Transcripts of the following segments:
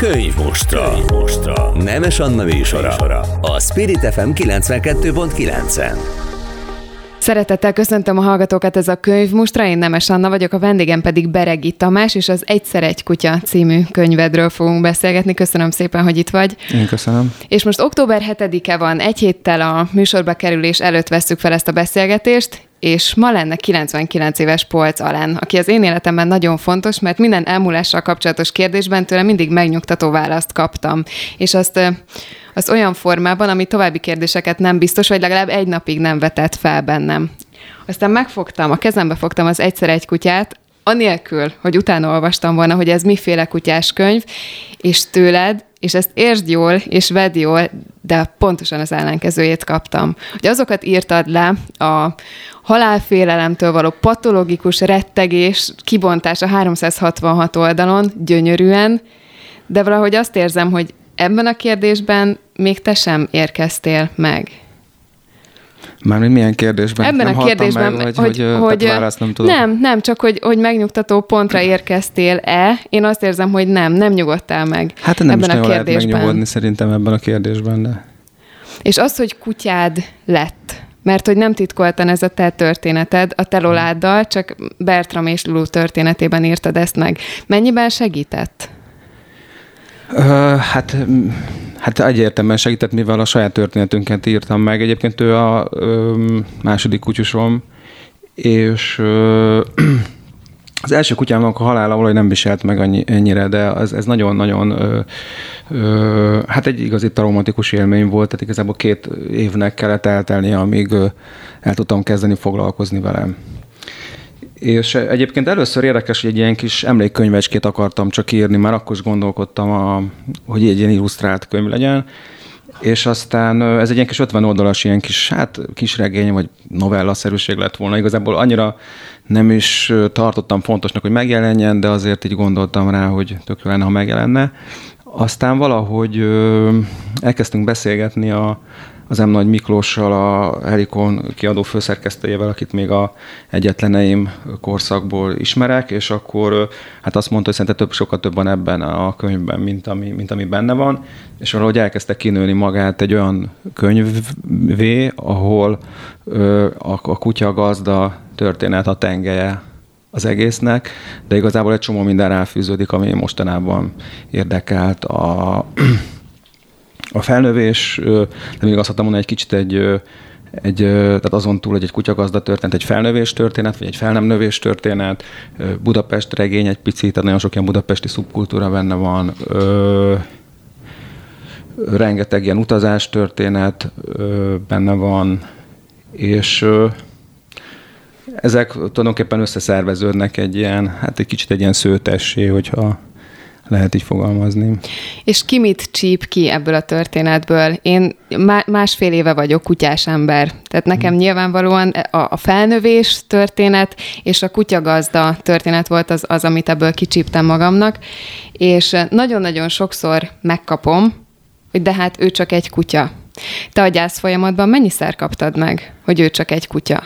Könyv mostra. Könyv mostra. Nemes Anna műsora. A Spirit FM 92.9-en. Szeretettel köszöntöm a hallgatókat, ez a könyv Mustra, én Nemes Anna vagyok, a vendégem pedig Beregi Tamás, és az Egyszer egy kutya című könyvedről fogunk beszélgetni. Köszönöm szépen, hogy itt vagy. Én köszönöm. És most október 7-e van, egy héttel a műsorba kerülés előtt vesszük fel ezt a beszélgetést, és ma lenne 99 éves Polc Alán, aki az én életemben nagyon fontos, mert minden elmúlással kapcsolatos kérdésben tőle mindig megnyugtató választ kaptam. És azt az olyan formában, ami további kérdéseket nem biztos, vagy legalább egy napig nem vetett fel bennem. Aztán megfogtam, a kezembe fogtam az egyszer egy kutyát, anélkül, hogy utána olvastam volna, hogy ez miféle kutyás könyv, és tőled, és ezt értsd jól, és vedd jól, de pontosan az ellenkezőjét kaptam. Hogy azokat írtad le a halálfélelemtől való patológikus rettegés kibontás a 366 oldalon, gyönyörűen, de valahogy azt érzem, hogy ebben a kérdésben még te sem érkeztél meg. Mármint milyen kérdésben? Ebben nem a kérdésben, meg, vagy, hogy, hogy, hogy választ nem tudom. Nem, nem, csak hogy, hogy megnyugtató pontra érkeztél-e. Én azt érzem, hogy nem, nem nyugodtál meg Hát nem ebben is a kérdésben. lehet megnyugodni szerintem ebben a kérdésben, de... És az, hogy kutyád lett, mert hogy nem titkoltan ez a te történeted, a teloláddal, csak Bertram és Lulu történetében írtad ezt meg. Mennyiben segített? Uh, hát, hát egyértelműen segített, mivel a saját történetünket írtam meg. Egyébként ő a ö, második kutyusom, és ö, az első kutyámnak a halála valahogy nem viselt meg annyi, ennyire, de ez, ez nagyon-nagyon hát egy igazi traumatikus élmény volt, tehát igazából két évnek kellett eltelnie, amíg ö, el tudtam kezdeni foglalkozni velem. És egyébként először érdekes, hogy egy ilyen kis emlékkönyvecskét akartam csak írni, már akkor is gondolkodtam, a, hogy egy ilyen illusztrált könyv legyen, és aztán ez egy ilyen kis 50 oldalas, ilyen kis, hát kis regény, vagy novellaszerűség lett volna. Igazából annyira nem is tartottam fontosnak, hogy megjelenjen, de azért így gondoltam rá, hogy tökre lenne, ha megjelenne. Aztán valahogy elkezdtünk beszélgetni a, az M. Nagy Miklóssal, a Helikon kiadó főszerkesztőjével, akit még a egyetleneim korszakból ismerek, és akkor hát azt mondta, hogy szerintem több, sokkal több van ebben a könyvben, mint ami, mint ami benne van, és valahogy elkezdte kinőni magát egy olyan könyvvé, ahol ö, a, a kutya gazda történet a tengelye az egésznek, de igazából egy csomó minden ráfűződik, ami mostanában érdekelt. A, a felnövés, de még azt mondani, egy kicsit egy, egy, tehát azon túl, hogy egy kutyagazda történet, egy felnövés történet, vagy egy fel nem növés történet, Budapest regény egy picit, tehát nagyon sok ilyen budapesti szubkultúra benne van, ö, rengeteg ilyen utazás történet ö, benne van, és ö, ezek tulajdonképpen összeszerveződnek egy ilyen, hát egy kicsit egy ilyen szőtessé, hogyha lehet így fogalmazni. És ki mit csíp ki ebből a történetből? Én másfél éve vagyok kutyás ember, tehát nekem hmm. nyilvánvalóan a felnövés történet és a kutyagazda történet volt az, az amit ebből kicsíptem magamnak, és nagyon-nagyon sokszor megkapom, hogy de hát ő csak egy kutya. Te a gyász folyamatban mennyiszer kaptad meg, hogy ő csak egy kutya?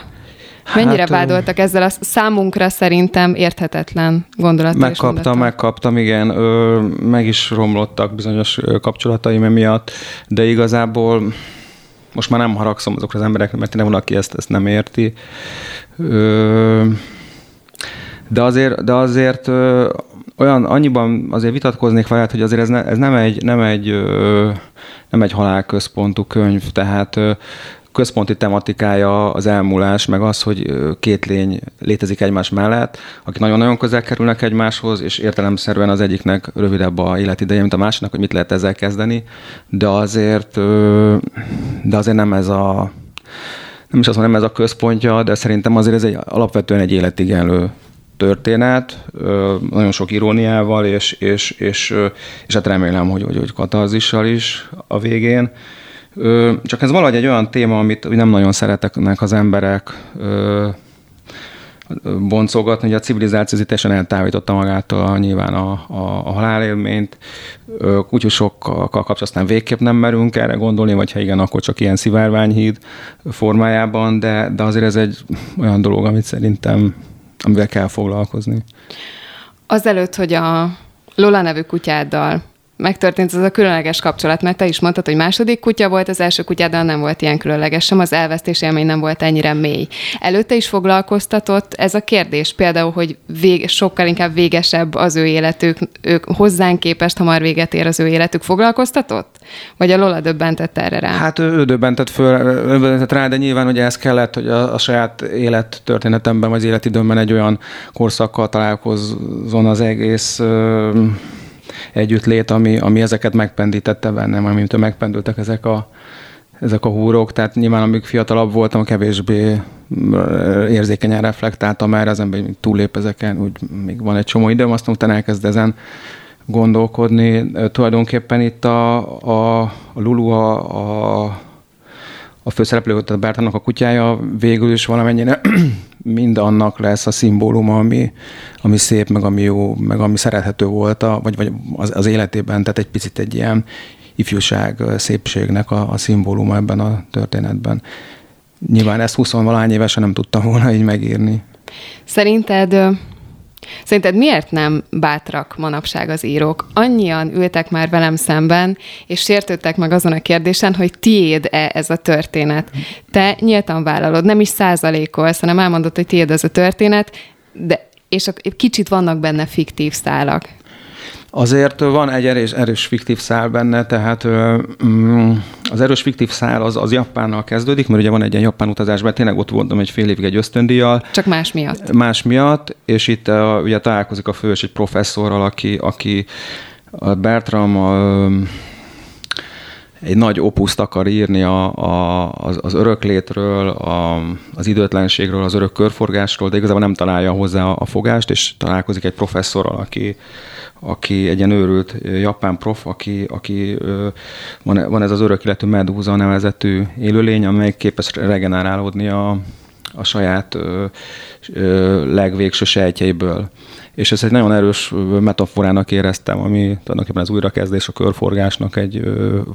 Mennyire hát, vádoltak ezzel a számunkra szerintem érthetetlen gondolat? Megkaptam, megkaptam, igen. Ö, meg is romlottak bizonyos kapcsolataim emiatt, de igazából most már nem haragszom azokra az emberekre, mert nem van, aki ezt, ezt nem érti. Ö, de azért, de azért ö, olyan annyiban azért vitatkoznék vele, hogy azért ez, ne, ez nem egy, nem egy, ö, nem egy halálközpontú könyv, tehát ö, központi tematikája az elmúlás, meg az, hogy két lény létezik egymás mellett, akik nagyon-nagyon közel kerülnek egymáshoz, és értelemszerűen az egyiknek rövidebb a életideje, mint a másiknak, hogy mit lehet ezzel kezdeni, de azért, de azért nem ez a nem is azt mondom, nem ez a központja, de szerintem azért ez egy alapvetően egy életigenlő történet, nagyon sok iróniával, és, és, és, és hát remélem, hogy, hogy, hogy katarzissal is a végén. Csak ez valahogy egy olyan téma, amit nem nagyon szeretnek az emberek ö, boncogatni, hogy a civilizáció teljesen eltávította magától nyilván a, a, a halálélményt. Kutyusokkal kapcsolatban aztán végképp nem merünk erre gondolni, vagy ha igen, akkor csak ilyen szivárványhíd formájában, de, de azért ez egy olyan dolog, amit szerintem, amivel kell foglalkozni. Azelőtt, hogy a Lola nevű kutyáddal megtörtént ez a különleges kapcsolat, mert te is mondtad, hogy második kutya volt, az első kutyádon nem volt ilyen különleges, sem az elvesztés élmény nem volt ennyire mély. Előtte is foglalkoztatott ez a kérdés, például, hogy vég, sokkal inkább végesebb az ő életük, ők hozzánk képest hamar véget ér az ő életük, foglalkoztatott? Vagy a Lola döbbentett erre rá? Hát ő, ő döbbentett, föl, döbbentett rá, de nyilván hogy ez kellett, hogy a, a saját élettörténetemben, vagy életidőmben egy olyan korszakkal találkozzon az egész együttlét, ami, ami ezeket megpendítette bennem, amit megpendültek ezek a, ezek a húrok, tehát nyilván amíg fiatalabb voltam, kevésbé érzékenyen reflektáltam erre, az ember túllép ezeken, úgy még van egy csomó időm, aztán utána elkezd ezen gondolkodni. Tulajdonképpen itt a, a, a Lulu a, a, a főszereplő, tehát Bertának a kutyája végül is valamennyire mind annak lesz a szimbóluma, ami, ami szép, meg ami jó, meg ami szerethető volt, a, vagy, vagy az, az életében, tehát egy picit egy ilyen ifjúság, szépségnek a, a szimbóluma ebben a történetben. Nyilván ezt 20 valány évesen nem tudtam volna így megírni. Szerinted Szerinted miért nem bátrak manapság az írók? Annyian ültek már velem szemben, és sértődtek meg azon a kérdésen, hogy tiéd-e ez a történet. Te nyíltan vállalod, nem is százalékolsz, hanem elmondod, hogy tiéd ez a történet, de és kicsit vannak benne fiktív szálak. Azért van egy erős, erős fiktív szál benne, tehát mm, az erős fiktív szál az, az Japánnal kezdődik, mert ugye van egy ilyen japán utazásban, tényleg ott voltam egy fél évig egy ösztöndíjjal. Csak más miatt. Más miatt, és itt ugye találkozik a fős egy professzorral, aki, aki a Bertram a, egy nagy opuszt akar írni a, a, az, az öröklétről, a, az időtlenségről, az örök körforgásról, de igazából nem találja hozzá a fogást, és találkozik egy professzorral, aki, aki egy ilyen őrült japán prof, aki, aki van, van ez az örök illető medúza nevezetű élőlény, amely képes regenerálódni a, a saját ö, ö, legvégső sejtjeiből és ez egy nagyon erős metaforának éreztem, ami tulajdonképpen az újrakezdés a körforgásnak egy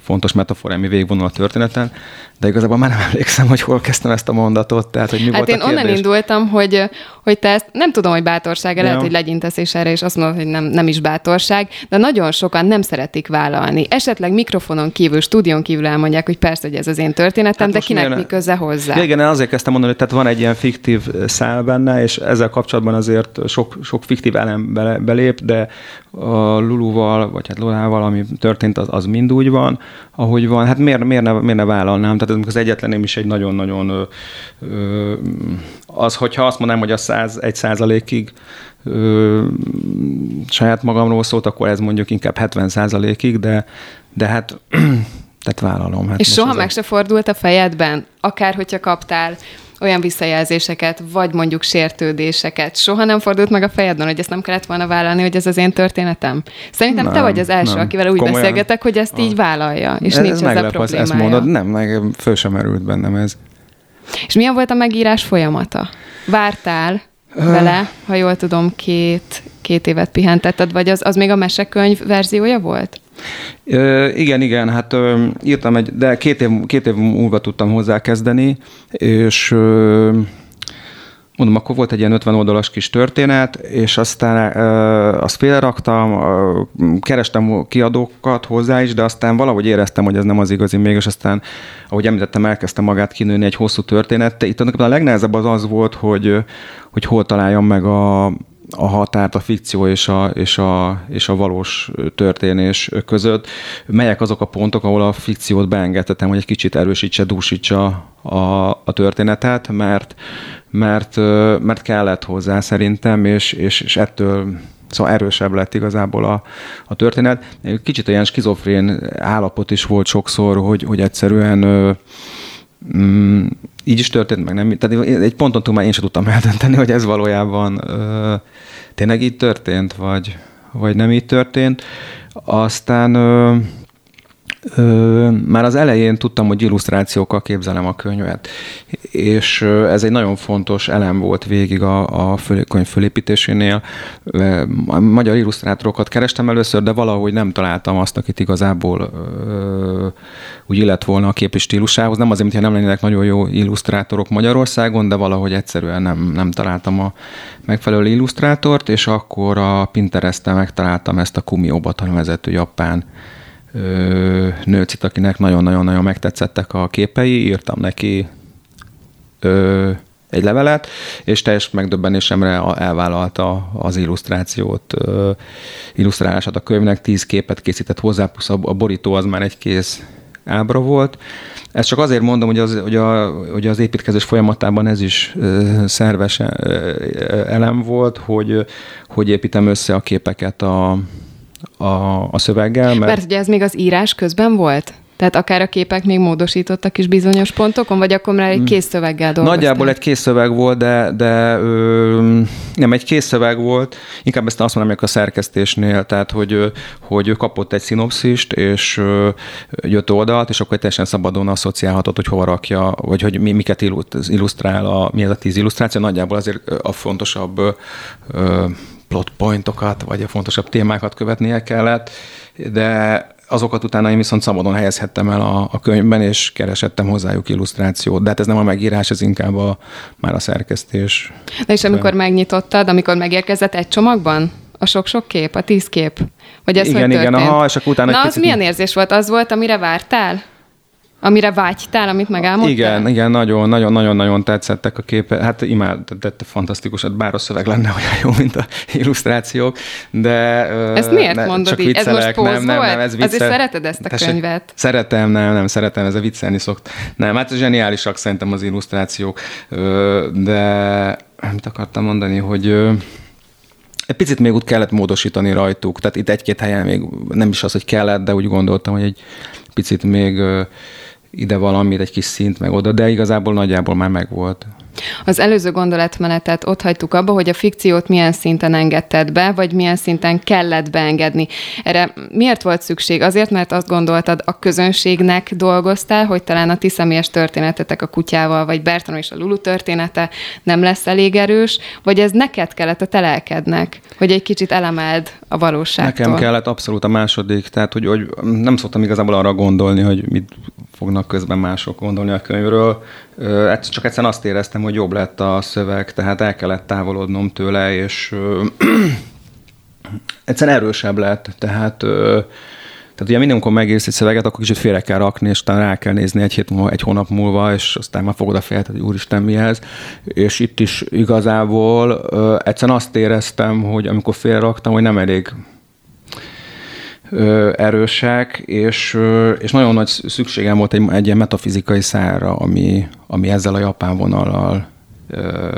fontos metafora, ami végigvonul a történeten, de igazából már nem emlékszem, hogy hol kezdtem ezt a mondatot, tehát hogy mi hát volt én a kérdés. onnan indultam, hogy, hogy te ezt nem tudom, hogy bátorság ja. lehet, hogy legyintesz és erre, és azt mondod, hogy nem, nem is bátorság, de nagyon sokan nem szeretik vállalni. Esetleg mikrofonon kívül, stúdión kívül elmondják, hogy persze, hogy ez az én történetem, hát de kinek milyen... mi köze hozzá. Ja, igen, azért kezdtem mondani, hogy tehát van egy ilyen fiktív szál benne, és ezzel kapcsolatban azért sok, sok fiktív elem bele, belép, de a Luluval, vagy hát Lulával, ami történt, az, az mind úgy van, ahogy van. Hát miért, miért, ne, miért ne vállalnám? Tehát az egyetlen is egy nagyon-nagyon az, hogyha azt mondanám, hogy a száz, egy százalékig ö, saját magamról szólt, akkor ez mondjuk inkább 70 százalékig, de, de hát tehát vállalom. Hát És soha meg se fordult a fejedben, akár hogyha kaptál olyan visszajelzéseket, vagy mondjuk sértődéseket. Soha nem fordult meg a fejedben, hogy ezt nem kellett volna vállalni, hogy ez az én történetem? Szerintem nem, te vagy az első, nem. akivel úgy Komolyan. beszélgetek, hogy ezt így vállalja, és ez, nincs ez, ez a problémája. Ezt mondod, nem, meg föl sem merült bennem ez. És milyen volt a megírás folyamata? Vártál vele, ha jól tudom, két, két évet pihentetted, vagy az, az még a mesekönyv verziója volt? Ö, igen, igen, hát ö, írtam egy, de két év, két év múlva tudtam hozzákezdeni, és ö, mondom, akkor volt egy ilyen 50 oldalas kis történet, és aztán ö, azt félraktam, kerestem kiadókat hozzá is, de aztán valahogy éreztem, hogy ez nem az igazi még, és aztán, ahogy említettem, elkezdtem magát kinőni egy hosszú történet. Itt a legnehezebb az az volt, hogy, hogy hol találjam meg a, a határt a fikció és a, és, a, és a valós történés között. Melyek azok a pontok, ahol a fikciót beengedhetem, hogy egy kicsit erősítse, dúsítsa a, a történetet, mert, mert, mert kellett hozzá szerintem, és, és, és ettől Szóval erősebb lett igazából a, a történet. Kicsit olyan skizofrén állapot is volt sokszor, hogy, hogy egyszerűen mm, így is történt, meg nem. Tehát egy ponton túl már én sem tudtam eldönteni, hogy ez valójában ö, tényleg így történt, vagy, vagy nem így történt. Aztán ö, Ö, már az elején tudtam, hogy illusztrációkkal képzelem a könyvet, és ez egy nagyon fontos elem volt végig a, a föl, könyv fölépítésénél. Magyar illusztrátorokat kerestem először, de valahogy nem találtam azt, akit igazából ö, úgy illet volna a képi stílusához. Nem azért, mintha nem lennének nagyon jó illusztrátorok Magyarországon, de valahogy egyszerűen nem, nem találtam a megfelelő illusztrátort, és akkor a Pinteresten megtaláltam ezt a Kumi Obata vezető japán nőcit, akinek nagyon-nagyon-nagyon megtetszettek a képei, írtam neki ö, egy levelet, és teljes megdöbbenésemre elvállalta az illusztrációt, ö, illusztrálását a könyvnek, tíz képet készített hozzá, plusz a, a borító az már egy kész ábra volt. Ezt csak azért mondom, hogy az, hogy a, hogy az építkezés folyamatában ez is ö, szerves elem volt, hogy, hogy építem össze a képeket a, a, a szöveggel. Mert... mert ugye ez még az írás közben volt? Tehát akár a képek még módosítottak is bizonyos pontokon, vagy akkor már egy kész szöveggel dolgoztál? Nagyjából egy kész szöveg volt, de, de ö, nem egy kész szöveg volt, inkább ezt azt mondom, a szerkesztésnél, tehát hogy, hogy kapott egy szinopszist, és jött oldalt, és akkor teljesen szabadon asszociálhatott, hogy hova rakja, vagy hogy mi, miket illusztrál, a, mi ez a tíz illusztráció, nagyjából azért a fontosabb ö, plot pointokat, vagy a fontosabb témákat követnie kellett, de azokat utána én viszont szabadon helyezhettem el a, a könyvben, és keresettem hozzájuk illusztrációt. De hát ez nem a megírás, ez inkább a, már a szerkesztés. Na és amikor megnyitottad, amikor megérkezett egy csomagban? A sok-sok kép, a tíz kép? Vagy ez igen, igen, aha, és akkor utána Na, az picit... milyen érzés volt? Az volt, amire vártál? Amire vágytál, amit megálmodtál? Igen, igen, nagyon, nagyon, nagyon, nagyon tetszettek a képek. Hát tette fantasztikus, hát bár a szöveg lenne olyan jó, mint a illusztrációk, de... Ezt miért ne, mondod csak így? Ez most póz nem, nem, nem, ez viccel... Azért szereted ezt a Tessék, könyvet? Szeretem, nem, nem, szeretem, ez a viccelni szokt. Nem, hát zseniálisak szerintem az illusztrációk, de mit akartam mondani, hogy egy picit még úgy kellett módosítani rajtuk, tehát itt egy-két helyen még nem is az, hogy kellett, de úgy gondoltam, hogy egy picit még ide valamit, egy kis szint, meg oda, de igazából nagyjából már megvolt. Az előző gondolatmenetet ott hagytuk abba, hogy a fikciót milyen szinten engedted be, vagy milyen szinten kellett beengedni. Erre miért volt szükség? Azért, mert azt gondoltad, a közönségnek dolgoztál, hogy talán a ti személyes történetetek a kutyával, vagy Bertalan és a Lulu története nem lesz elég erős, vagy ez neked kellett a te lelkednek, hogy egy kicsit elemeld a valóságtól? Nekem kellett abszolút a második, tehát hogy, hogy nem szoktam igazából arra gondolni, hogy mit fognak közben mások gondolni a könyvről. Csak egyszerűen azt éreztem, hogy jobb lett a szöveg, tehát el kellett távolodnom tőle, és egyszerűen erősebb lett, tehát tehát ugye mindenkor megérsz egy szöveget, akkor kicsit félre kell rakni, és utána rá kell nézni egy, hét múlva, egy hónap múlva, és aztán már fogod a fejet, hogy úristen mi ez. És itt is igazából ö, egyszerűen azt éreztem, hogy amikor félraktam, hogy nem elég erősek, és, és nagyon nagy szükségem volt egy, egy ilyen metafizikai szára, ami, ami ezzel a japán vonallal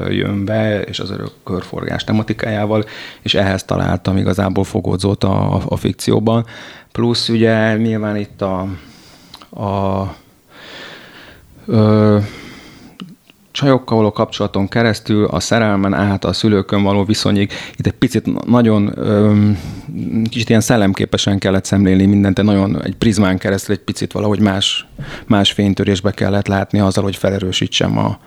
jön be, és az örök körforgás tematikájával, és ehhez találtam igazából fogódzót a, a, fikcióban. Plusz ugye nyilván itt a, a ö, csajokkal való kapcsolaton keresztül, a szerelmen át, a szülőkön való viszonyig, itt egy picit nagyon öm, kicsit ilyen szellemképesen kellett szemlélni mindent, nagyon egy prizmán keresztül egy picit valahogy más, más fénytörésbe kellett látni azzal, hogy felerősítsem a,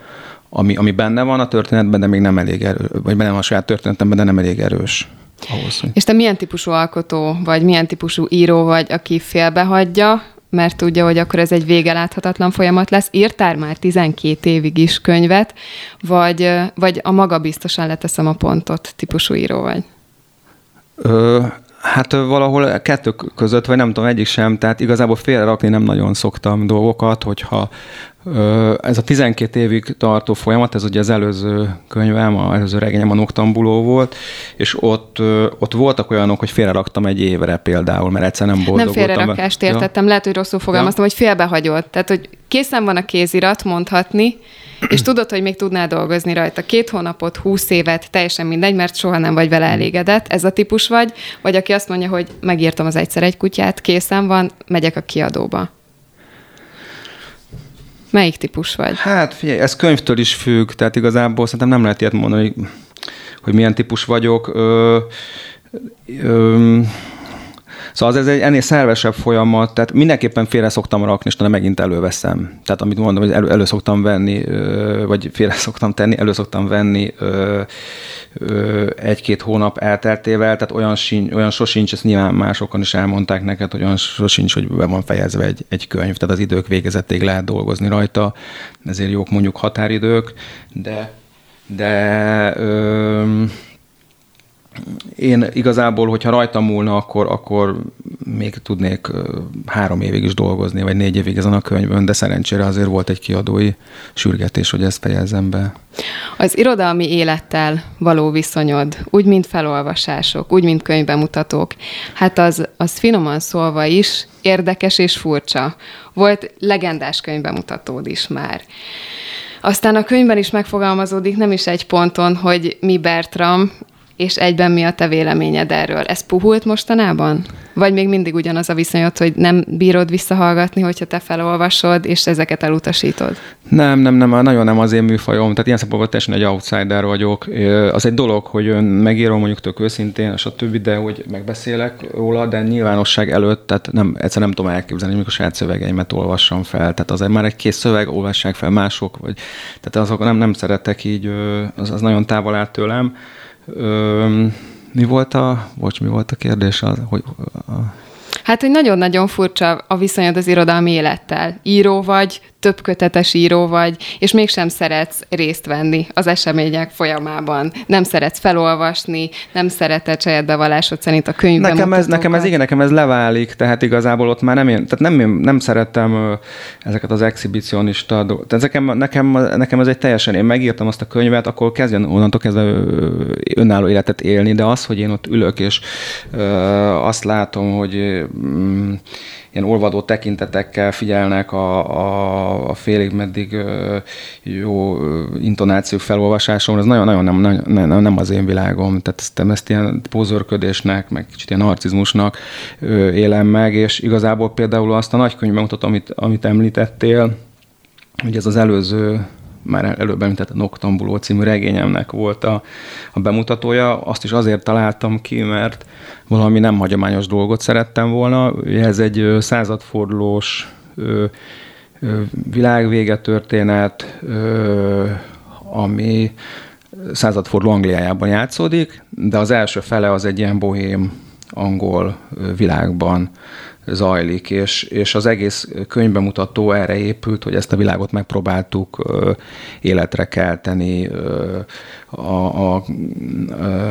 ami, ami benne van a történetben, de még nem elég erős, vagy benne van a saját történetemben, de nem elég erős. Ahhoz, hogy... És te milyen típusú alkotó, vagy milyen típusú író vagy, aki félbehagyja mert tudja, hogy akkor ez egy vége láthatatlan folyamat lesz. Írtál már 12 évig is könyvet, vagy, vagy a maga biztosan leteszem a pontot típusú író vagy? Ö, hát valahol kettő között, vagy nem tudom, egyik sem, tehát igazából félrerakni nem nagyon szoktam dolgokat, hogyha ez a 12 évig tartó folyamat, ez ugye az előző könyvem, az előző regényem a Noktambuló volt, és ott, ott voltak olyanok, hogy félreraktam egy évre például, mert egyszer nem boldog Nem félrerakást értettem, ja. lehet, hogy rosszul fogalmaztam, ja. hogy félbehagyott. Tehát, hogy készen van a kézirat mondhatni, és tudod, hogy még tudnál dolgozni rajta két hónapot, húsz évet, teljesen mindegy, mert soha nem vagy vele elégedett. Ez a típus vagy, vagy aki azt mondja, hogy megírtam az egyszer egy kutyát, készen van, megyek a kiadóba. Melyik típus vagy? Hát figyelj, ez könyvtől is függ, tehát igazából szerintem nem lehet ilyet mondani, hogy, milyen típus vagyok. Ö, ö, Szóval ez egy ennél szervesebb folyamat, tehát mindenképpen félre szoktam rakni, és megint előveszem. Tehát amit mondom, hogy elő, elő szoktam venni, vagy félre szoktam tenni, elő szoktam venni egy-két hónap elteltével, tehát olyan, sincs, olyan sosincs, ezt nyilván másokon is elmondták neked, hogy olyan sosincs, hogy be van fejezve egy, egy könyv, tehát az idők végezettig lehet dolgozni rajta, ezért jók mondjuk határidők, de de ö, én igazából, hogyha rajtam múlna, akkor, akkor még tudnék három évig is dolgozni, vagy négy évig ezen a könyvön, de szerencsére azért volt egy kiadói sürgetés, hogy ezt fejezzem be. Az irodalmi élettel való viszonyod, úgy, mint felolvasások, úgy, mint könyvbemutatók, hát az, az finoman szólva is érdekes és furcsa. Volt legendás könyvbemutatód is már. Aztán a könyvben is megfogalmazódik nem is egy ponton, hogy mi Bertram, és egyben mi a te véleményed erről? Ez puhult mostanában? Vagy még mindig ugyanaz a viszonyod, hogy nem bírod visszahallgatni, hogyha te felolvasod, és ezeket elutasítod? Nem, nem, nem, nagyon nem az én műfajom. Tehát ilyen szempontból teljesen egy outsider vagyok. Az egy dolog, hogy megírom mondjuk tök őszintén, többi, de hogy megbeszélek róla, de nyilvánosság előtt, tehát nem, egyszer nem tudom elképzelni, a saját szövegeimet olvassam fel. Tehát az már egy kész szöveg, olvassák fel mások, vagy tehát azok nem, nem szeretek így, az, az nagyon távol áll tőlem. Ö, mi volt a, bocs, mi volt a kérdés? Hogy, a... Hát, hogy nagyon-nagyon furcsa a viszonyod az irodalmi élettel. Író vagy, több kötetes író vagy, és mégsem szeretsz részt venni az események folyamában. Nem szeretsz felolvasni, nem szereted saját bevallásod szerint a könyvben. Nekem ez, nekem ez, igen, nekem ez leválik, tehát igazából ott már nem én, tehát nem, nem szerettem ezeket az exhibicionista dolgokat. Nekem, nekem, nekem ez egy teljesen, én megírtam azt a könyvet, akkor kezdjen onnantól kezdve önálló életet élni, de az, hogy én ott ülök, és ö, azt látom, hogy mm, ilyen olvadó tekintetekkel figyelnek a, a, a félig meddig jó intonáció felolvasásom, ez nagyon-nagyon nem, nem, nem az én világom. Tehát ezt, ezt ilyen pózörködésnek, meg kicsit ilyen narcizmusnak élem meg, és igazából például azt a nagykönyvben mutatom, amit, amit említettél, hogy ez az előző már előbb említett a Noktambuló című regényemnek volt a, a bemutatója. Azt is azért találtam ki, mert valami nem hagyományos dolgot szerettem volna. Ez egy századfordulós világvége történet, ami századforduló Angliájában játszódik, de az első fele az egy ilyen bohém angol világban zajlik, és, és az egész könyvbemutató erre épült, hogy ezt a világot megpróbáltuk életre kelteni. A, a, a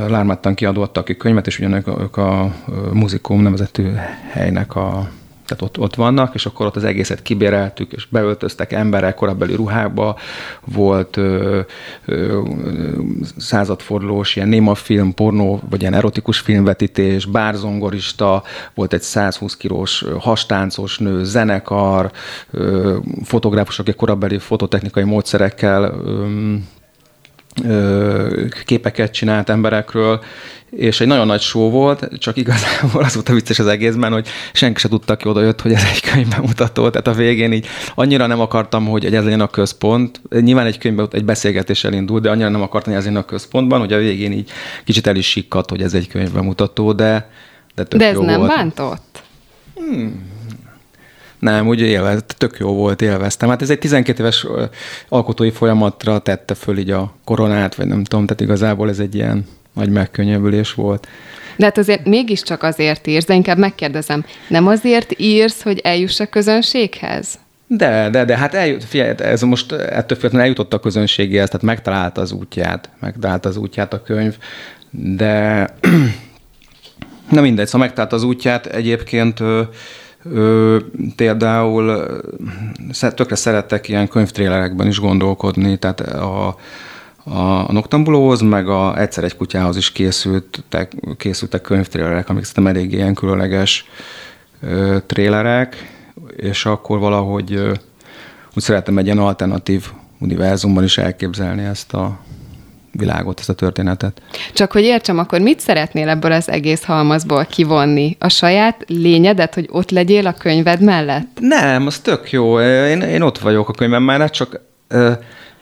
Lármáttan kiadott, aki könyvet, és ugyanők a, a muzikum nevezetű helynek a tehát ott, ott vannak, és akkor ott az egészet kibéreltük, és beöltöztek emberek korabeli ruhába, volt ö, ö, századfordulós ilyen néma film, pornó, vagy ilyen erotikus filmvetítés, bárzongorista, volt egy 120 kilós hastáncos nő, zenekar, ö, fotográfusok, akik korabeli fototechnikai módszerekkel ö, képeket csinált emberekről, és egy nagyon nagy show volt, csak igazából az volt a vicces az egészben, hogy senki se tudta, ki odajött, hogy ez egy könyvbemutató, tehát a végén így annyira nem akartam, hogy ez legyen a központ. Nyilván egy könyvbe, egy beszélgetés elindult, de annyira nem akartam, hogy ez legyen a központban, hogy a végén így kicsit el is sikkadt, hogy ez egy könyvbemutató, de, de tök de ez jó nem volt. bántott? Hmm. Nem, úgy élvezett, tök jó volt, élveztem. Hát ez egy 12 éves alkotói folyamatra tette föl így a koronát, vagy nem tudom, tehát igazából ez egy ilyen nagy megkönnyebbülés volt. De hát azért mégiscsak azért írsz, de inkább megkérdezem, nem azért írsz, hogy eljuss a közönséghez? De, de, de, hát eljut, figyelj, ez most ettől függetlenül eljutott a közönségéhez, tehát megtalálta az útját, megtalálta az útját a könyv, de na mindegy, szóval megtalálta az útját egyébként ö, például tökre szerettek ilyen könyvtrélerekben is gondolkodni, tehát a, a Noktambulóhoz, meg a Egyszer egy kutyához is készültek, készültek könyvtrélerek, amik szerintem elég ilyen különleges ö, trélerek, és akkor valahogy ö, úgy szeretem egy ilyen alternatív univerzumban is elképzelni ezt a világot, ezt a történetet. Csak hogy értsem, akkor mit szeretnél ebből az egész halmazból kivonni? A saját lényedet, hogy ott legyél a könyved mellett? Nem, az tök jó. Én, én ott vagyok a könyvem mellett, csak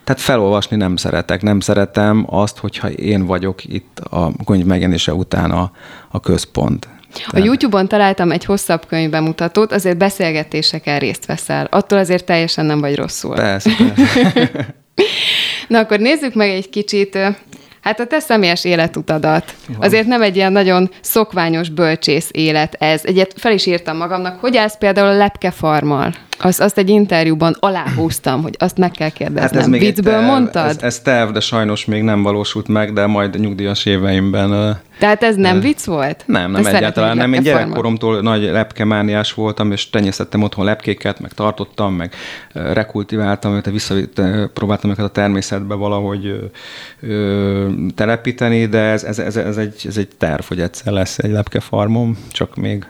tehát felolvasni nem szeretek, nem szeretem azt, hogyha én vagyok itt a könyv megjelenése után a, a központ. A YouTube-on találtam egy hosszabb könyvbemutatót, azért beszélgetéseken részt veszel. Attól azért teljesen nem vagy rosszul. Persze, persze. Na akkor nézzük meg egy kicsit Hát a te személyes életutadat. Van. Azért nem egy ilyen nagyon szokványos bölcsész élet ez. Egyet fel is írtam magamnak, hogy állsz például a lepkefarmal? Azt, azt egy interjúban aláhúztam, hogy azt meg kell kérdeznem. Hát ez még Viccből terv, mondtad? Ez, ez terv, de sajnos még nem valósult meg, de majd nyugdíjas éveimben. Tehát ez nem uh, vicc volt? Nem, nem Te egyáltalán. Nem, én gyerekkoromtól nagy lepkemániás voltam, és tenyészettem otthon lepkéket, meg tartottam, meg rekultiváltam őket, visszapróbáltam őket a természetbe valahogy ö, telepíteni, de ez, ez, ez, ez, egy, ez egy terv, hogy egyszer lesz egy lepkefarmom, csak még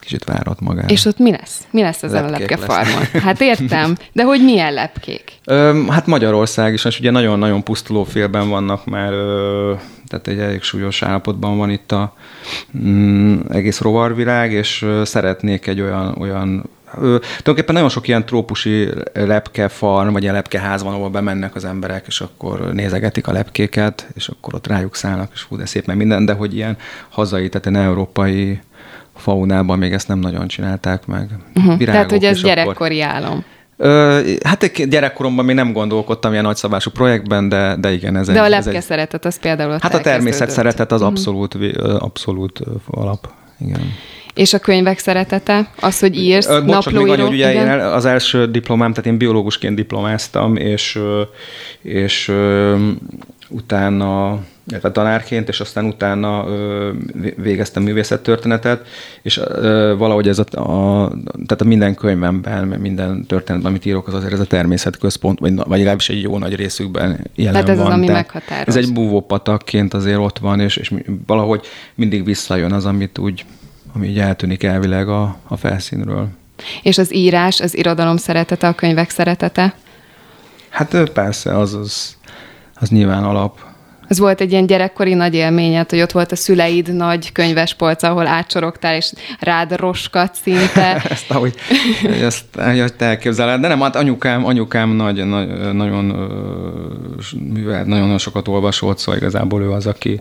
kicsit várat magára. És ott mi lesz? Mi lesz az a lepkefarmon? Hát értem, de hogy milyen lepkék? Ö, hát Magyarország is, és ugye nagyon-nagyon pusztuló félben vannak már, ö, tehát egy elég súlyos állapotban van itt a mm, egész rovarvilág, és ö, szeretnék egy olyan, olyan Ö, tulajdonképpen nagyon sok ilyen trópusi lepkefarm, vagy ilyen lepkeház van, ahol bemennek az emberek, és akkor nézegetik a lepkéket, és akkor ott rájuk szállnak, és hú, de szép meg minden, de hogy ilyen hazai, tehát egy európai faunában még ezt nem nagyon csinálták meg. Uh-huh. Tehát, hogy ez gyerekkori akkor... álom. Ö, hát gyerekkoromban még nem gondolkodtam ilyen nagyszabású projektben, de, de igen. Ez de egy, a lepke egy... szeretet, az például Hát a természet szeretet az uh-huh. abszolút, abszolút alap. Igen. És a könyvek szeretete? Az, hogy írsz, Bocs, naplóíró? Még annyi, ugye én az első diplomám, tehát én biológusként diplomáztam, és, és utána illetve tanárként, és aztán utána ö, végeztem művészettörténetet, és ö, valahogy ez a, a, tehát a minden könyvemben, minden történetben, amit írok, az azért ez a természetközpont, vagy, vagy legalábbis egy jó nagy részükben jelen tehát ez van. Az, ami meghatároz. Ez egy búvópatakként azért ott van, és, és valahogy mindig visszajön az, amit úgy, ami így eltűnik elvileg a, a felszínről. És az írás, az irodalom szeretete, a könyvek szeretete? Hát persze, az, az, az nyilván alap ez volt egy ilyen gyerekkori nagy élményed, hogy ott volt a szüleid nagy könyvespolc, ahol átsorogtál, és rád roskat szinte. ezt ahogy, ezt, ahogy te elképzeled. De nem, hát anyukám, anyukám nagy, nagy, nagyon művelt, nagyon sokat olvasott, szóval igazából ő az, aki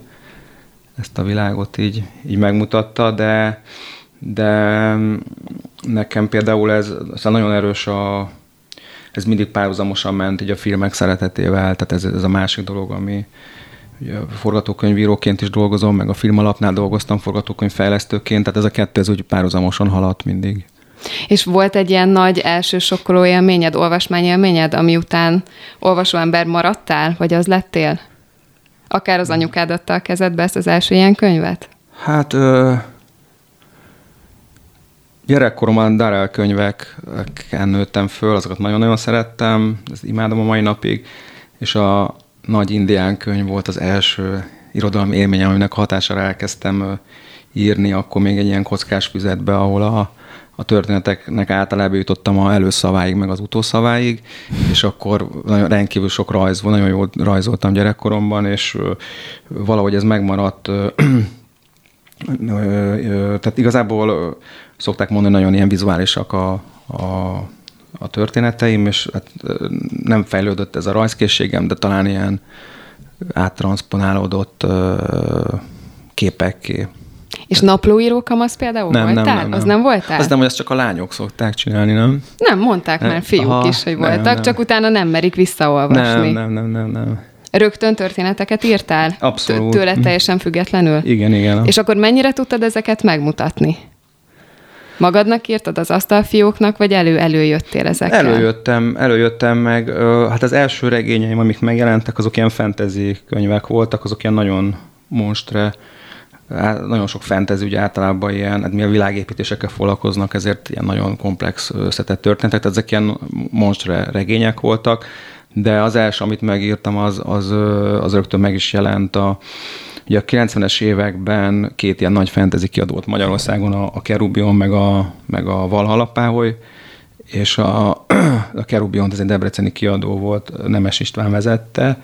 ezt a világot így, így megmutatta, de, de nekem például ez aztán nagyon erős a, ez mindig párhuzamosan ment így a filmek szeretetével, tehát ez, ez a másik dolog, ami, forgatókönyvíróként is dolgozom, meg a filmalapnál dolgoztam forgatókönyvfejlesztőként, tehát ez a kettő ez úgy párhuzamosan haladt mindig. És volt egy ilyen nagy első sokkoló élményed, olvasmány élményed, ami után olvasó ember maradtál, vagy az lettél? Akár az anyukád adta a kezedbe ezt az első ilyen könyvet? Hát ö, gyerekkoromban Darrell könyveken nőttem föl, azokat nagyon-nagyon szerettem, ezt imádom a mai napig, és a, nagy indián könyv volt az első irodalmi élményem, aminek hatására elkezdtem írni, akkor még egy ilyen kockás füzetbe, ahol a, a történeteknek általában jutottam a előszaváig, meg az utószaváig, és akkor nagyon, rendkívül sok rajz volt, nagyon jól rajzoltam gyerekkoromban, és valahogy ez megmaradt. Tehát igazából szokták mondani, nagyon ilyen vizuálisak a, a a történeteim, és hát nem fejlődött ez a rajzkészségem, de talán ilyen áttranszponálódott képekké. És naplóíró kamasz például nem, voltál? Nem, nem, nem. Az nem voltál? Az nem, hogy azt csak a lányok szokták csinálni, nem? Nem, mondták nem. már fiúk Aha, is, hogy nem, voltak, nem. csak utána nem merik visszaolvasni. Nem, nem, nem, nem, nem. Rögtön történeteket írtál? Abszolút. Tőle teljesen függetlenül? Igen, igen. És akkor mennyire tudtad ezeket megmutatni? Magadnak írtad az asztalfióknak, vagy elő-előjöttél ezekkel? Előjöttem, előjöttem meg. Hát az első regényeim, amik megjelentek, azok ilyen fantasy könyvek voltak, azok ilyen nagyon monstre, hát nagyon sok fantasy, ugye általában ilyen, hát mi a világépítésekkel foglalkoznak, ezért ilyen nagyon komplex összetett történetek, tehát ezek ilyen monstre regények voltak, de az első, amit megírtam, az, az, az rögtön meg is jelent a, Ugye a 90-es években két ilyen nagy fantasy kiadó volt Magyarországon, a, a Kerubion meg a, meg a Valhalla Páholy, és a, a Kerubion, ez egy debreceni kiadó volt, Nemes István vezette,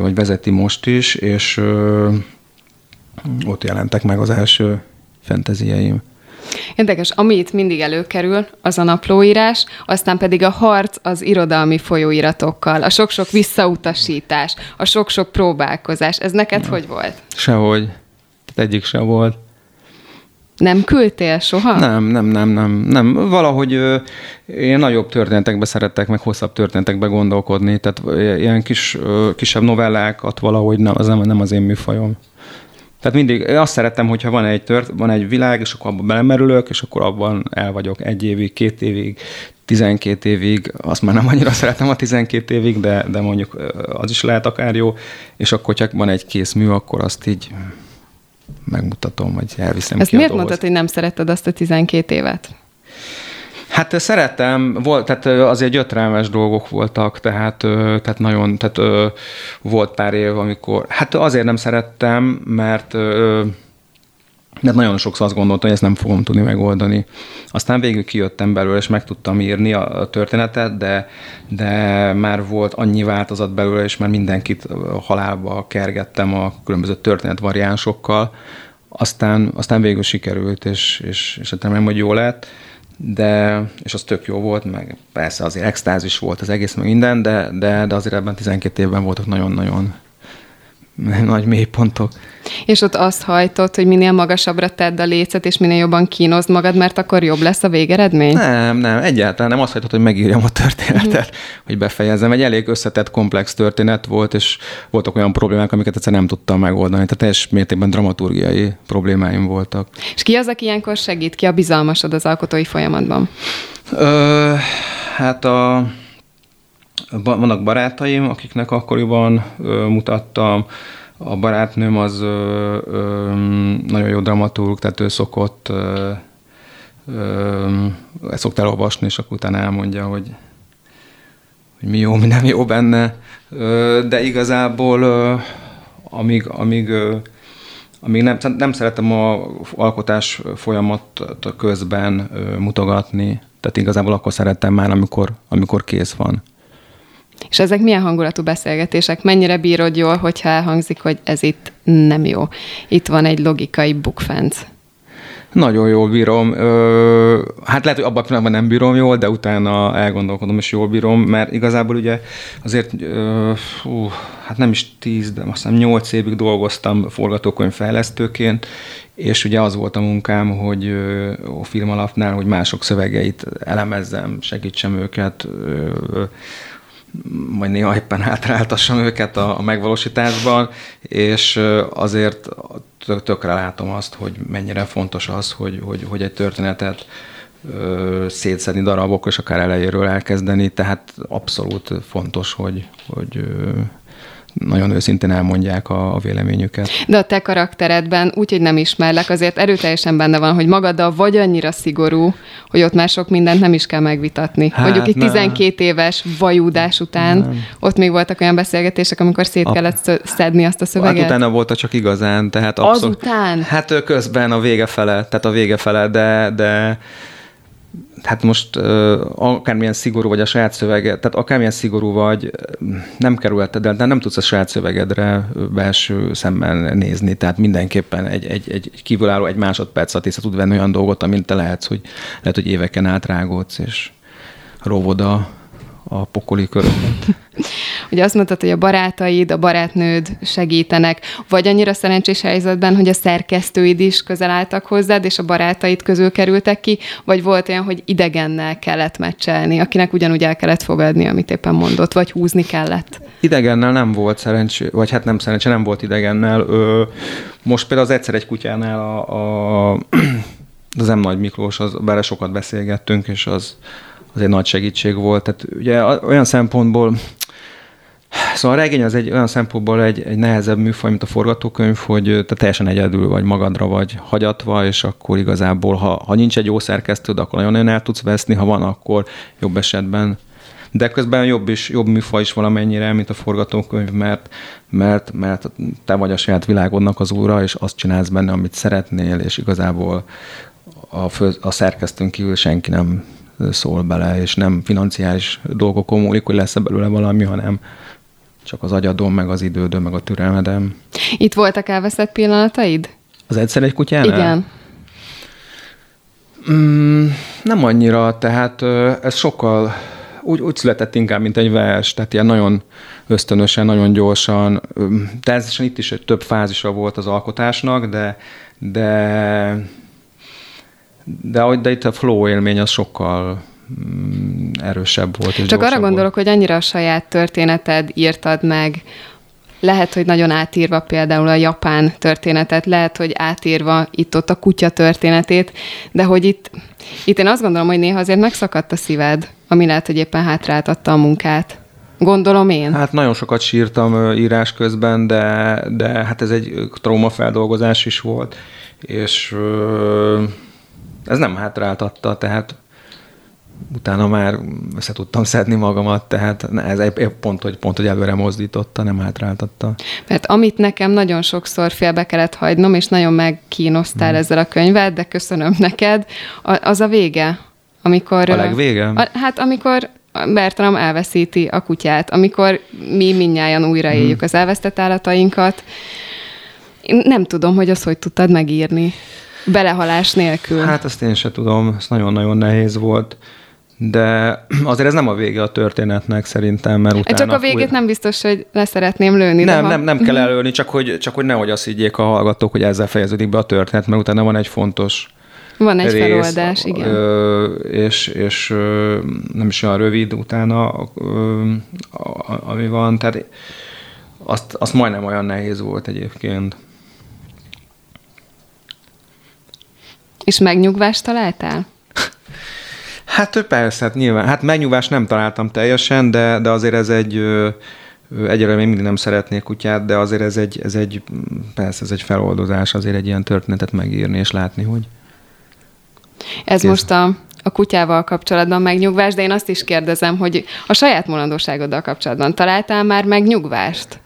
vagy vezeti most is, és ott jelentek meg az első fentezieim. Érdekes, ami itt mindig előkerül, az a naplóírás, aztán pedig a harc az irodalmi folyóiratokkal, a sok-sok visszautasítás, a sok-sok próbálkozás. Ez neked ja. hogy volt? Sehogy. Tehát egyik se volt. Nem küldtél soha? Nem, nem, nem, nem. nem. Valahogy ö, én nagyobb történetekbe szeretek, meg hosszabb történetekbe gondolkodni, tehát ilyen kis, ö, kisebb novellákat valahogy nem, az nem, nem az én műfajom. Tehát mindig azt szerettem, hogyha van egy, tört, van egy világ, és akkor abban belemerülök, és akkor abban el vagyok egy évig, két évig, 12 évig, azt már nem annyira szeretem a 12 évig, de, de mondjuk az is lehet akár jó, és akkor, hogyha van egy kész mű, akkor azt így megmutatom, vagy elviszem Ezt miért mondtad, hogy nem szeretted azt a 12 évet? Hát szeretem, volt, tehát azért gyötrelmes dolgok voltak, tehát, tehát nagyon, tehát volt pár év, amikor, hát azért nem szerettem, mert mert nagyon sokszor azt gondoltam, hogy ezt nem fogom tudni megoldani. Aztán végül kijöttem belőle, és meg tudtam írni a történetet, de, de már volt annyi változat belőle, és már mindenkit halálba kergettem a különböző történetvariánsokkal. Aztán, aztán végül sikerült, és, és, és hát remélem, hogy jó lett de, és az tök jó volt, meg persze azért extázis volt az egész, meg minden, de, de, de azért ebben 12 évben voltak nagyon-nagyon nagy mélypontok. És ott azt hajtott, hogy minél magasabbra tedd a lécet, és minél jobban kínozd magad, mert akkor jobb lesz a végeredmény? Nem, nem, egyáltalán nem azt hajtott, hogy megírjam a történetet, mm. hogy befejezem. Egy elég összetett, komplex történet volt, és voltak olyan problémák, amiket egyszerűen nem tudtam megoldani. Tehát teljes mértékben dramaturgiai problémáim voltak. És ki az, aki ilyenkor segít? Ki a bizalmasod az alkotói folyamatban? Ö, hát a vannak barátaim, akiknek akkoriban mutattam, a barátnőm az ö, ö, nagyon jó dramaturg, tehát ő szokott ö, ö, ezt szoktál olvasni, és akkor utána elmondja, hogy, hogy mi jó, mi nem jó benne. Ö, de igazából ö, amíg, amíg ö, amíg nem, nem szeretem a alkotás folyamat közben mutogatni, tehát igazából akkor szerettem már, amikor, amikor kész van. És ezek milyen hangulatú beszélgetések? Mennyire bírod jól, hogyha elhangzik, hogy ez itt nem jó? Itt van egy logikai bukfenc. Nagyon jól bírom. Ö, hát lehet, hogy abban a pillanatban nem bírom jól, de utána elgondolkodom, és jól bírom, mert igazából ugye azért, ö, fú, hát nem is tíz, de azt hiszem nyolc évig dolgoztam forgatókönyvfejlesztőként, és ugye az volt a munkám, hogy a film alapnál, hogy mások szövegeit elemezzem, segítsem őket, ö, majd néha éppen hátráltassam őket a, a megvalósításban, és azért tökre látom azt, hogy mennyire fontos az, hogy, hogy, hogy egy történetet szétszedni darabok, és akár elejéről elkezdeni, tehát abszolút fontos, hogy, hogy nagyon őszintén elmondják a, a véleményüket. De a te karakteredben, úgyhogy nem ismerlek, azért erőteljesen benne van, hogy magaddal vagy annyira szigorú, hogy ott már sok mindent nem is kell megvitatni. Hát, Mondjuk itt 12 éves vajúdás után, nem. ott még voltak olyan beszélgetések, amikor szét a... kellett szedni azt a szöveget. Hát utána volt csak igazán, tehát abszolút. Azután? Hát közben a vége fele, tehát a vége fele, de, de hát most akármilyen szigorú vagy a saját szöveged, tehát akármilyen szigorú vagy, nem kerülted el, de nem tudsz a saját szövegedre belső szemmel nézni, tehát mindenképpen egy, egy, egy kívülálló egy másodperc alatt tud venni olyan dolgot, amint te lehetsz, hogy lehet, hogy éveken át rágódsz, és rovod a, a pokoli körökben. Ugye azt mondtad, hogy a barátaid, a barátnőd segítenek, vagy annyira szerencsés helyzetben, hogy a szerkesztőid is közel álltak hozzád, és a barátaid közül kerültek ki, vagy volt olyan, hogy idegennel kellett meccselni, akinek ugyanúgy el kellett fogadni, amit éppen mondott, vagy húzni kellett? Idegennel nem volt szerencsé, vagy hát nem szerencsé, nem volt idegennel. Ö, most például az egyszer egy kutyánál a, a az M. Nagy Miklós, az, bár sokat beszélgettünk, és az, az egy nagy segítség volt. Tehát ugye olyan szempontból, Szóval a regény az egy olyan szempontból egy, egy nehezebb műfaj, mint a forgatókönyv, hogy te teljesen egyedül vagy magadra vagy hagyatva, és akkor igazából, ha, ha nincs egy jó szerkesztőd, akkor nagyon el tudsz veszni, ha van, akkor jobb esetben de közben jobb, is, jobb műfaj is valamennyire, mint a forgatókönyv, mert, mert, mert te vagy a saját világodnak az úra, és azt csinálsz benne, amit szeretnél, és igazából a, fő, a szerkesztőn kívül senki nem szól bele, és nem financiális dolgokon múlik, hogy lesz belőle valami, hanem csak az agyadom, meg az idődöm, meg a türelmedem. Itt voltak elveszett pillanataid? Az egyszer egy kutyán? Igen. Mm, nem annyira, tehát ez sokkal úgy, úgy született inkább, mint egy vers, tehát ilyen nagyon ösztönösen, nagyon gyorsan. Természetesen itt is egy több fázisa volt az alkotásnak, de, de de, de itt a flow élmény az sokkal mm, erősebb volt. És Csak arra gondolok, volt. hogy annyira a saját történeted írtad meg, lehet, hogy nagyon átírva például a japán történetet, lehet, hogy átírva itt-ott a kutya történetét, de hogy itt, itt én azt gondolom, hogy néha azért megszakadt a szíved, ami lehet, hogy éppen hátráltatta a munkát. Gondolom én. Hát nagyon sokat sírtam írás közben, de, de hát ez egy traumafeldolgozás is volt, és ez nem hátráltatta, tehát utána már össze tudtam szedni magamat, tehát ez egy pont, hogy, pont, hogy előre mozdította, nem hátráltatta. Mert amit nekem nagyon sokszor félbe kellett hagynom, és nagyon megkínosztál hmm. ezzel a könyvet, de köszönöm neked, az a vége. Amikor, a legvége? A, hát amikor Bertram elveszíti a kutyát, amikor mi minnyáján újra éljük hmm. az elvesztett állatainkat. Én nem tudom, hogy azt hogy tudtad megírni. Belehalás nélkül. Hát azt én sem tudom, ez nagyon-nagyon nehéz volt. De azért ez nem a vége a történetnek szerintem, mert utána... Csak a végét új... nem biztos, hogy leszeretném lőni. Nem, ha... nem, nem kell mhm. előni, csak hogy, csak hogy nehogy azt higgyék a hallgatók, hogy ezzel fejeződik be a történet, mert utána van egy fontos van egy rész, feloldás, igen. Ö, és, és ö, nem is olyan rövid utána, ö, ami van, tehát azt, azt majdnem olyan nehéz volt egyébként. És megnyugvást találtál? Hát persze, hát nyilván. Hát megnyugvást nem találtam teljesen, de, de azért ez egy egyelőre még mindig nem szeretnék kutyát, de azért ez egy, ez egy, persze ez egy feloldozás, azért egy ilyen történetet megírni és látni, hogy ez kész. most a, a kutyával kapcsolatban megnyugvás, de én azt is kérdezem, hogy a saját mulandóságoddal kapcsolatban találtál már megnyugvást?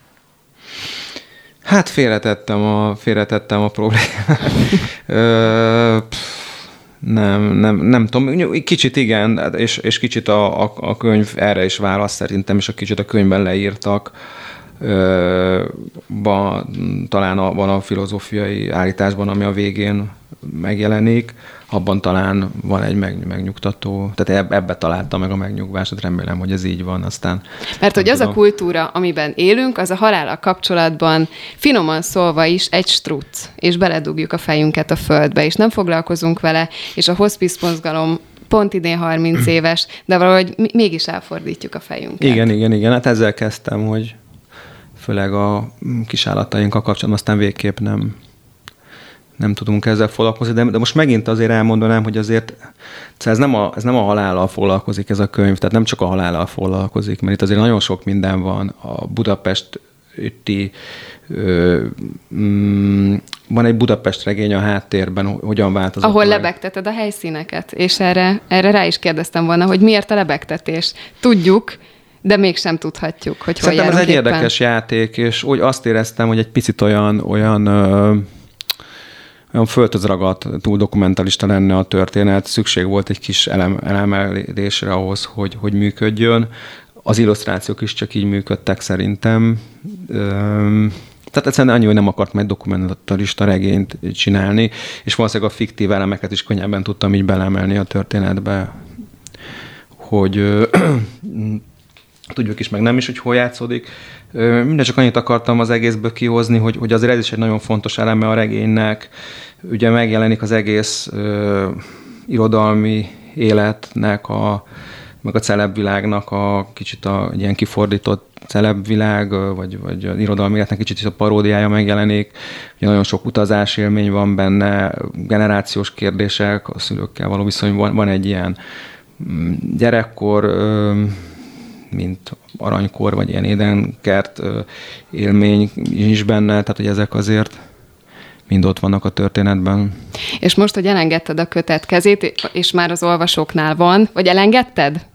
Hát félretettem a, félretettem a problémát. Nem, nem, nem tudom, kicsit igen, és, és kicsit a, a, a könyv erre is válasz szerintem, és a kicsit a könyvben leírtak, ö, ba, talán a, van a filozófiai állításban, ami a végén megjelenik, abban talán van egy meg, megnyugtató, tehát ebbe találta meg a megnyugvást, remélem, hogy ez így van aztán. Mert hogy tudom. az a kultúra, amiben élünk, az a halála kapcsolatban finoman szólva is egy struc, és beledugjuk a fejünket a földbe, és nem foglalkozunk vele, és a hospice mozgalom pont idén 30 éves, de valahogy mégis elfordítjuk a fejünket. Igen, igen, igen, hát ezzel kezdtem, hogy főleg a kisállatainkkal kapcsolatban aztán végképp nem, nem tudunk ezzel foglalkozni, de, de most megint azért elmondanám, hogy azért ez nem, a, ez nem a halállal foglalkozik ez a könyv, tehát nem csak a halállal foglalkozik, mert itt azért nagyon sok minden van. A Budapest ütti, ö, mm, van egy Budapest regény a háttérben, hogyan változott Ahol meg. lebegteted a helyszíneket, és erre, erre rá is kérdeztem volna, hogy miért a lebegtetés. Tudjuk, de mégsem tudhatjuk, hogy Szerintem hol ez egy érdekes játék, és úgy azt éreztem, hogy egy picit olyan, olyan ö, olyan földhöz ragadt, túl dokumentalista lenne a történet, szükség volt egy kis elem, elemelésre ahhoz, hogy, hogy működjön. Az illusztrációk is csak így működtek szerintem. Tehát egyszerűen annyi, hogy nem akart majd dokumentalista regényt csinálni, és valószínűleg a fiktív elemeket is könnyebben tudtam így belemelni a történetbe, hogy tudjuk is, meg nem is, hogy hol játszódik. Minden csak annyit akartam az egészből kihozni, hogy, hogy azért ez is egy nagyon fontos eleme a regénynek. Ugye megjelenik az egész ö, irodalmi életnek, a, meg a celebvilágnak a kicsit a ilyen kifordított celebvilág, vagy, vagy az irodalmi életnek kicsit is a paródiája megjelenik. Ugye nagyon sok utazás élmény van benne, generációs kérdések, a szülőkkel való viszony, van, van egy ilyen mm, gyerekkor, ö, mint aranykor, vagy ilyen édenkert élmény is benne, tehát hogy ezek azért mind ott vannak a történetben. És most, hogy elengedted a kötet kezét, és már az olvasóknál van, vagy elengedted?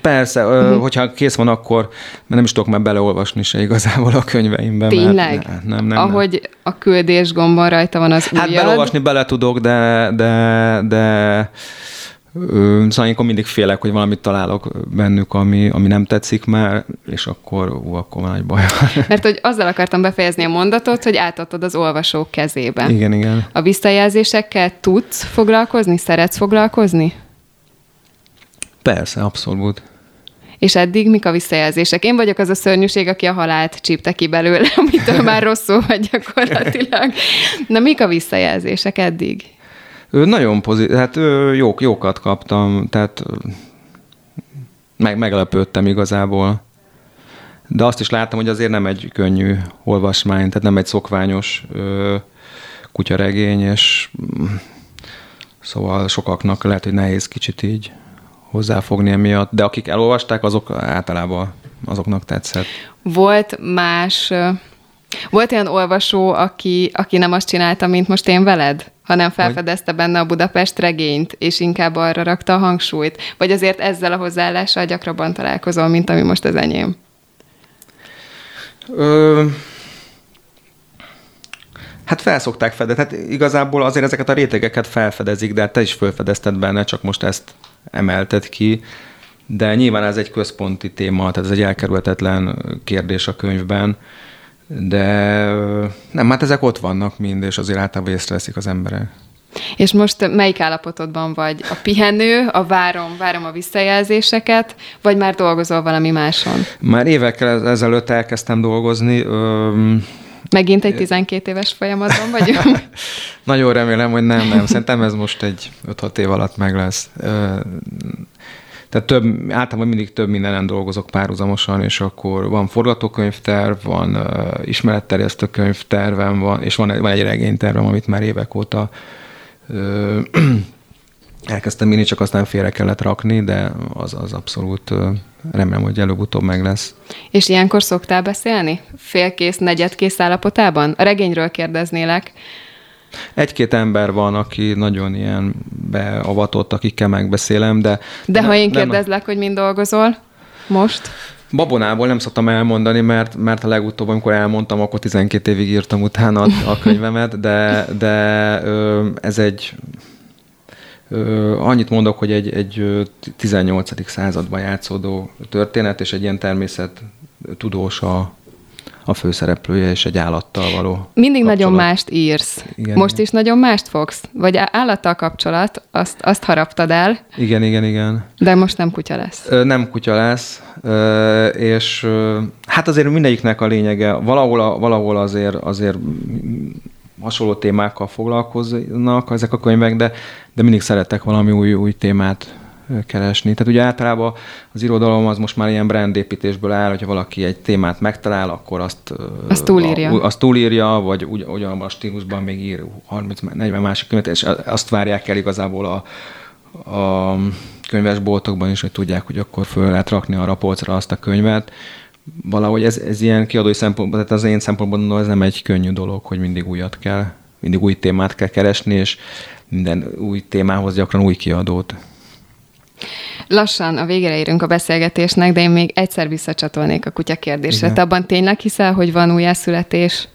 Persze, uh-huh. hogyha kész van, akkor mert nem is tudok már beleolvasni se igazából a könyveimben. Tényleg? Mert nem, nem, Ahogy nem. a küldés gombon rajta van az Hát beleolvasni bele tudok, de, de, de Szóval amikor mindig félek, hogy valamit találok bennük, ami, ami nem tetszik már, és akkor, ú, akkor van egy baj. Mert hogy azzal akartam befejezni a mondatot, hogy átadtad az olvasók kezébe. Igen, igen. A visszajelzésekkel tudsz foglalkozni, szeretsz foglalkozni? Persze, abszolút. És eddig mik a visszajelzések? Én vagyok az a szörnyűség, aki a halált csípte ki belőle, amitől már rosszul vagy gyakorlatilag. Na, mik a visszajelzések eddig? Nagyon pozitív, hát jók, jókat kaptam, tehát meg, meglepődtem igazából. De azt is láttam, hogy azért nem egy könnyű olvasmány, tehát nem egy szokványos ö, kutyaregény, és mm, szóval sokaknak lehet, hogy nehéz kicsit így hozzáfogni emiatt, de akik elolvasták, azok általában azoknak tetszett. Volt más, volt olyan olvasó, aki, aki nem azt csinálta, mint most én veled? hanem felfedezte benne a Budapest regényt, és inkább arra rakta a hangsúlyt? Vagy azért ezzel a hozzáállással gyakrabban találkozol, mint ami most az enyém? Ö, hát felszokták fedezni. Hát igazából azért ezeket a rétegeket felfedezik, de hát te is felfedezted benne, csak most ezt emelted ki. De nyilván ez egy központi téma, tehát ez egy elkerülhetetlen kérdés a könyvben de nem, hát ezek ott vannak mind, és azért általában észreveszik az emberek. És most melyik állapotodban vagy? A pihenő, a várom, várom a visszajelzéseket, vagy már dolgozol valami máson? Már évekkel ezelőtt elkezdtem dolgozni. Megint egy 12 éves folyamatban vagyunk? Nagyon remélem, hogy nem, nem. Szerintem ez most egy 5-6 év alatt meg lesz. Tehát több, általában mindig több mindenen dolgozok párhuzamosan, és akkor van forgatókönyvterv, van uh, ismeretterjesztő könyvtervem, van, és van, van egy regénytervem, amit már évek óta uh, elkezdtem írni, csak aztán félre kellett rakni, de az, az abszolút remélem, hogy előbb-utóbb meg lesz. És ilyenkor szoktál beszélni? Félkész, negyedkész állapotában? A regényről kérdeznélek. Egy-két ember van, aki nagyon ilyen beavatott, akikkel megbeszélem, de... De nem, ha én kérdezlek, nem... hogy mind dolgozol most? Babonából nem szoktam elmondani, mert, mert a legutóbb, amikor elmondtam, akkor 12 évig írtam utána a könyvemet, de, de ez egy annyit mondok, hogy egy, egy 18. században játszódó történet, és egy ilyen természet tudós a, a főszereplője és egy állattal való Mindig kapcsolat. nagyon mást írsz. Igen, Most igen. is nagyon mást fogsz? Vagy állattal kapcsolat, azt, azt haraptad el. Igen, igen, igen. De most nem kutya lesz. Ö, nem kutya lesz, ö, és ö, hát azért mindegyiknek a lényege, valahol, a, valahol azért, azért hasonló témákkal foglalkoznak ezek a könyvek, de, de mindig szeretek valami új, új témát keresni. Tehát ugye általában az irodalom az most már ilyen brandépítésből áll, hogyha valaki egy témát megtalál, akkor azt, azt túlírja, a, azt túlírja vagy ugy, ugyanabban a stílusban még ír 30-40 másik könyvet, és azt várják el igazából a, a könyvesboltokban is, hogy tudják, hogy akkor föl lehet rakni a rapolcra azt a könyvet. Valahogy ez, ez ilyen kiadói szempontból, tehát az én szempontból ez nem egy könnyű dolog, hogy mindig újat kell, mindig új témát kell keresni, és minden új témához gyakran új kiadót. Lassan a végére érünk a beszélgetésnek, de én még egyszer visszacsatolnék a kutya kérdésre. Te abban tényleg hiszel, hogy van újjászületés?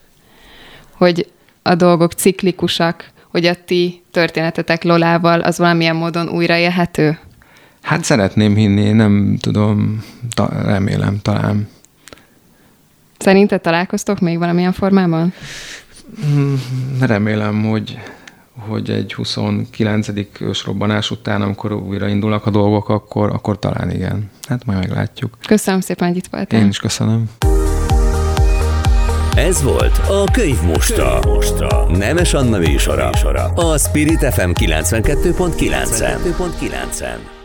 Hogy a dolgok ciklikusak? Hogy a ti történetetek Lolával az valamilyen módon újraélhető? Hát szeretném hinni, nem tudom, ta- remélem, talán. Szerinted találkoztok még valamilyen formában? Hmm, remélem, hogy hogy egy 29. robbanás után, amikor újra indulnak a dolgok, akkor, akkor talán igen. Hát majd meglátjuk. Köszönöm szépen, hogy itt voltál. Én is köszönöm. Ez volt a Könyv Mostra. Könyv Mostra. Nemes Anna műsora. A Spirit FM 92.9. 92.9.